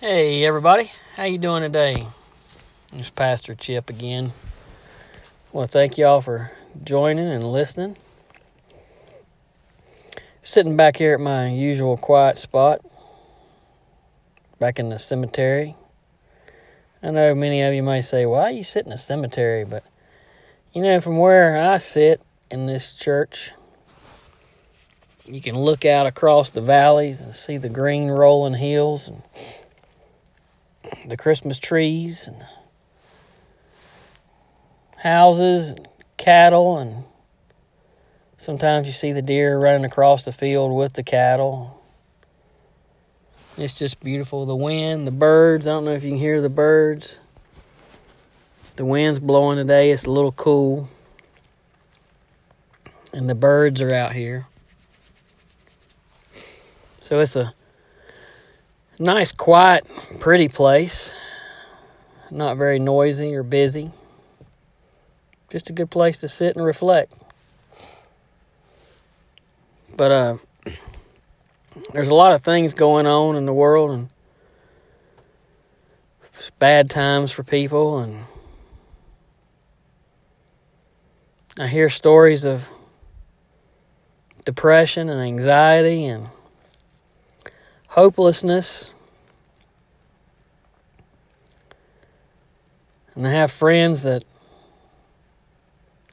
Hey everybody, how you doing today? It's Pastor Chip again. I want to thank y'all for joining and listening. Sitting back here at my usual quiet spot, back in the cemetery. I know many of you may say, "Why you sit in a cemetery?" But you know, from where I sit in this church, you can look out across the valleys and see the green rolling hills and the Christmas trees and houses and cattle and sometimes you see the deer running across the field with the cattle. It's just beautiful. The wind, the birds. I don't know if you can hear the birds. The wind's blowing today. It's a little cool. And the birds are out here. So it's a nice, quiet, pretty place. Not very noisy or busy. Just a good place to sit and reflect. But uh, there's a lot of things going on in the world, and it's bad times for people, and I hear stories of depression and anxiety and hopelessness. And I have friends that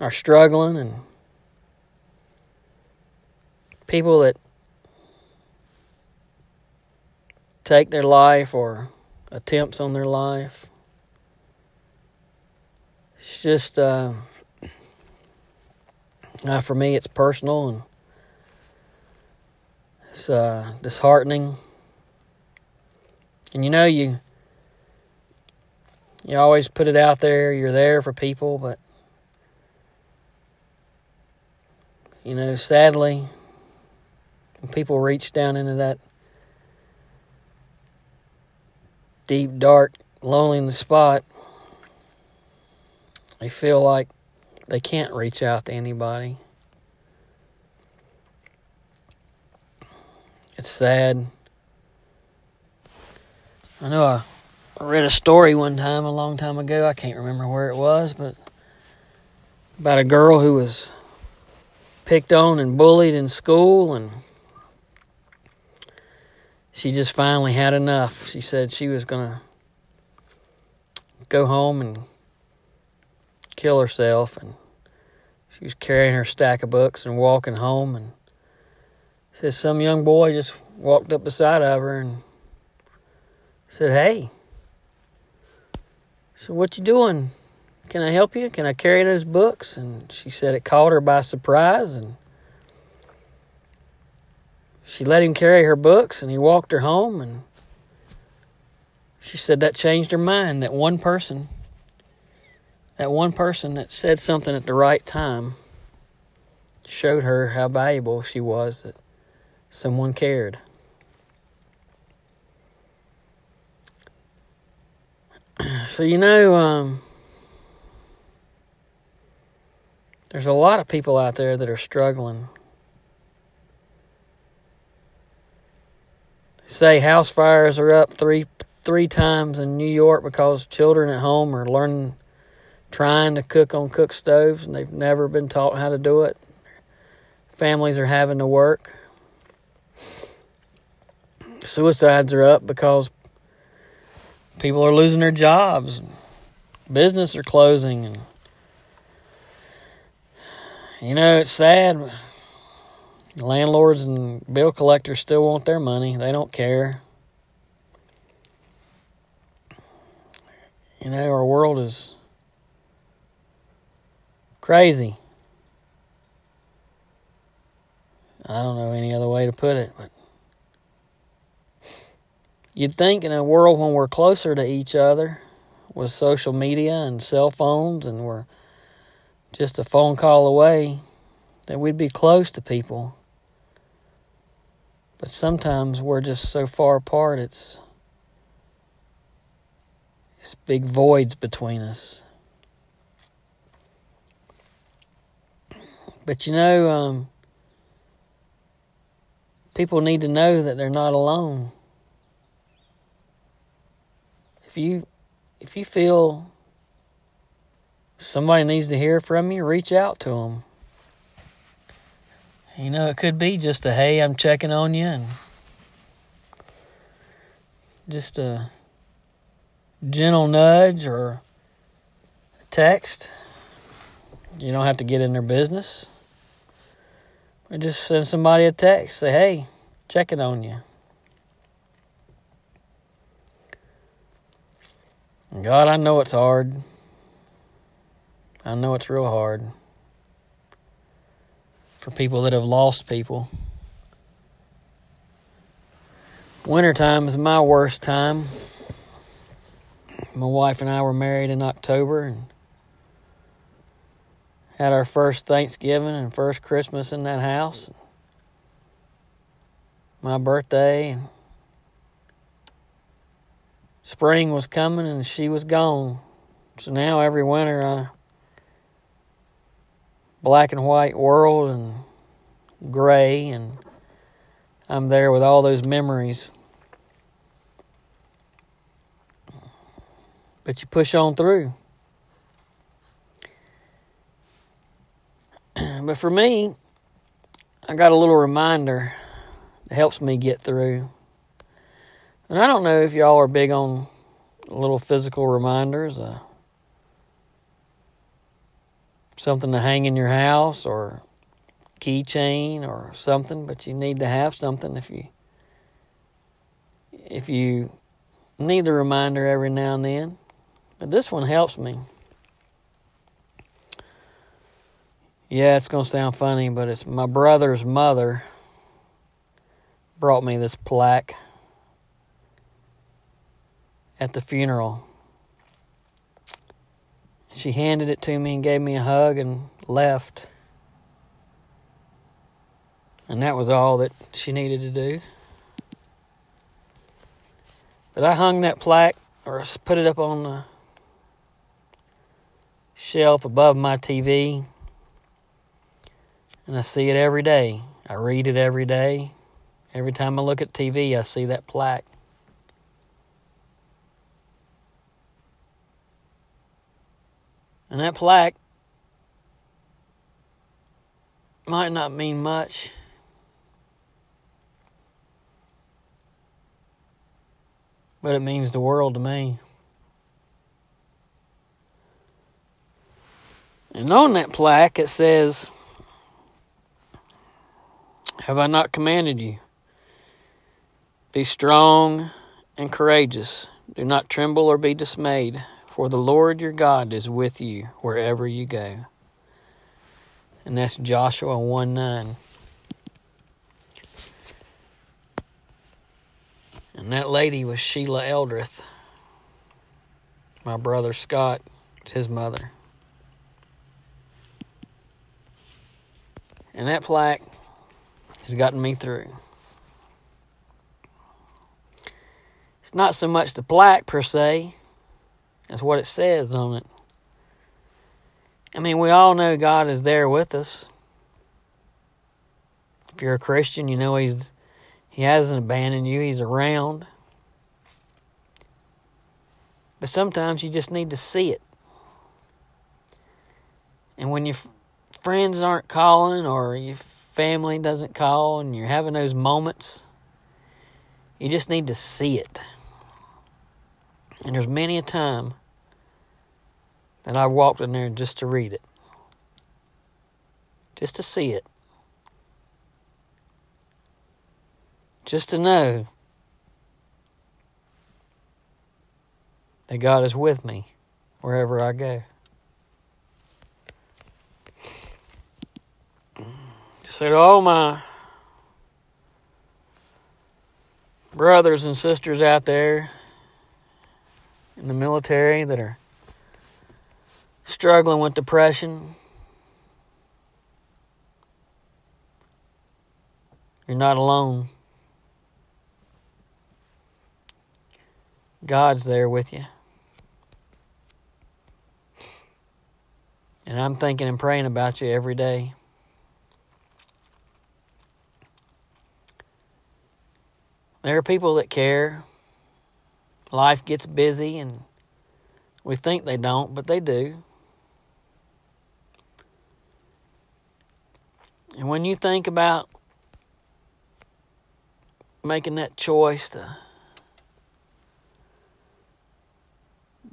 are struggling and people that take their life or attempts on their life. It's just, uh, uh, for me, it's personal and it's uh, disheartening. And you know, you you always put it out there. You're there for people, but you know, sadly, when people reach down into that deep, dark, lonely spot, they feel like they can't reach out to anybody. It's sad. I know I, read a story one time a long time ago. I can't remember where it was, but about a girl who was picked on and bullied in school and she just finally had enough. She said she was going to go home and kill herself and she was carrying her stack of books and walking home and says some young boy just walked up beside of her and said, "Hey." So what you doing? Can I help you? Can I carry those books? And she said it caught her by surprise and she let him carry her books and he walked her home and she said that changed her mind that one person that one person that said something at the right time showed her how valuable she was that someone cared. So, you know, um, there's a lot of people out there that are struggling. Say house fires are up three three times in New York because children at home are learning, trying to cook on cook stoves, and they've never been taught how to do it. Families are having to work suicides are up because people are losing their jobs, business are closing, and you know it's sad. Landlords and bill collectors still want their money. They don't care. You know, our world is crazy. I don't know any other way to put it, but You'd think in a world when we're closer to each other with social media and cell phones and we're just a phone call away that we'd be close to people. But sometimes we're just so far apart it's it's big voids between us. But you know, um, people need to know that they're not alone. You if you feel somebody needs to hear from you, reach out to them. You know, it could be just a hey, I'm checking on you, and just a gentle nudge or a text. You don't have to get in their business. Or just send somebody a text, say, hey, checking on you. God, I know it's hard. I know it's real hard for people that have lost people. Wintertime is my worst time. My wife and I were married in October and had our first Thanksgiving and first Christmas in that house. My birthday and spring was coming and she was gone. So now every winter I black and white world and gray, and I'm there with all those memories. But you push on through. but for me, I got a little reminder that helps me get through. And I don't know if y'all are big on little physical reminders. Uh, something to hang in your house or keychain or something, but you need to have something if you if you need the reminder every now and then. But this one helps me. Yeah, it's going to sound funny, but it's my brother's mother brought me this plaque at the funeral she handed it to me and gave me a hug and left. And that was all that she needed to do. But I hung that plaque or put it up on the shelf above my TV. And I see it every day. I read it every day. Every time I look at TV, I see that plaque. And that plaque might not mean much. But it means the world to me. And on that plaque it says, Have I not commanded you? Be strong and courageous. Do not tremble or be dismayed. For the Lord your God is with you wherever you go. And that's Joshua 1 9. And that lady was Sheila Eldrith. My brother Scott, his mother. And that plaque has gotten me through. It's not so much the plaque per se, that's what it says on it. I mean, we all know God is there with us. If you're a Christian, you know He's He hasn't abandoned you. He's around. But sometimes you just need to see it. And when your friends aren't calling or your family doesn't call and you're having those moments, you just need to see it. And there's many a time that I walked in there just to read it, just to see it, just to know that God is with me wherever I go. To all my brothers and sisters out there in the military that are struggling with depression, you're not alone. God's there with you. And I'm thinking and praying about you every day. There are people that care. life gets busy and we think they don't, but they do. And when you think about making that choice to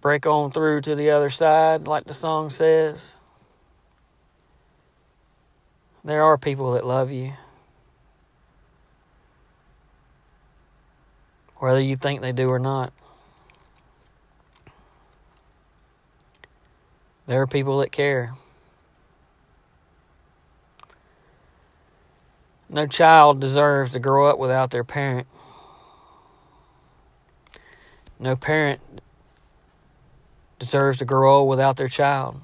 break on through to the other side, like the song says, there are people that love you. Whether you think they do or not. There are people that care. No child deserves to grow up without their parent. No parent deserves to grow old without their child.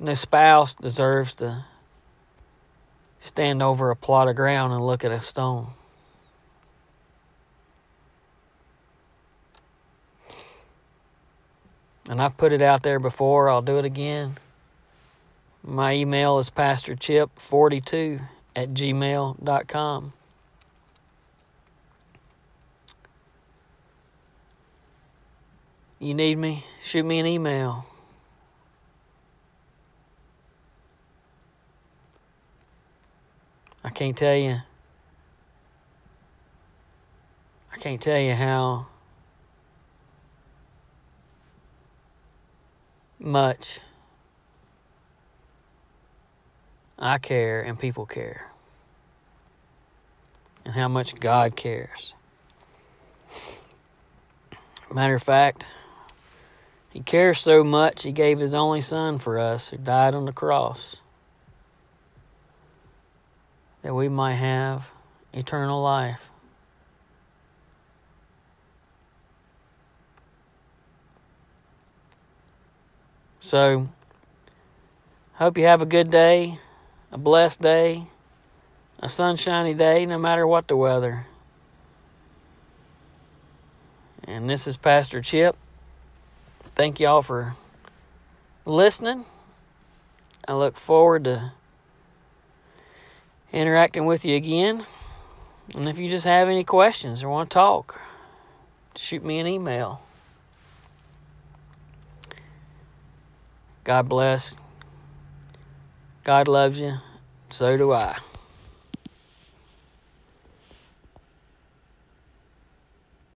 No spouse deserves to stand over a plot of ground and look at a stone. And I've put it out there before, I'll do it again. My email is pastorchip42 at gmail.com. You need me? Shoot me an email. I can't tell you. I can't tell you how much I care and people care. And how much God cares. Matter of fact, He cares so much, He gave His only Son for us who died on the cross that we might have eternal life. So, hope you have a good day, a blessed day, a sunshiny day, no matter what the weather. And this is Pastor Chip. Thank y'all for listening. I look forward to interacting with you again. And if you just have any questions or want to talk, shoot me an email. God bless. God loves you. So do I.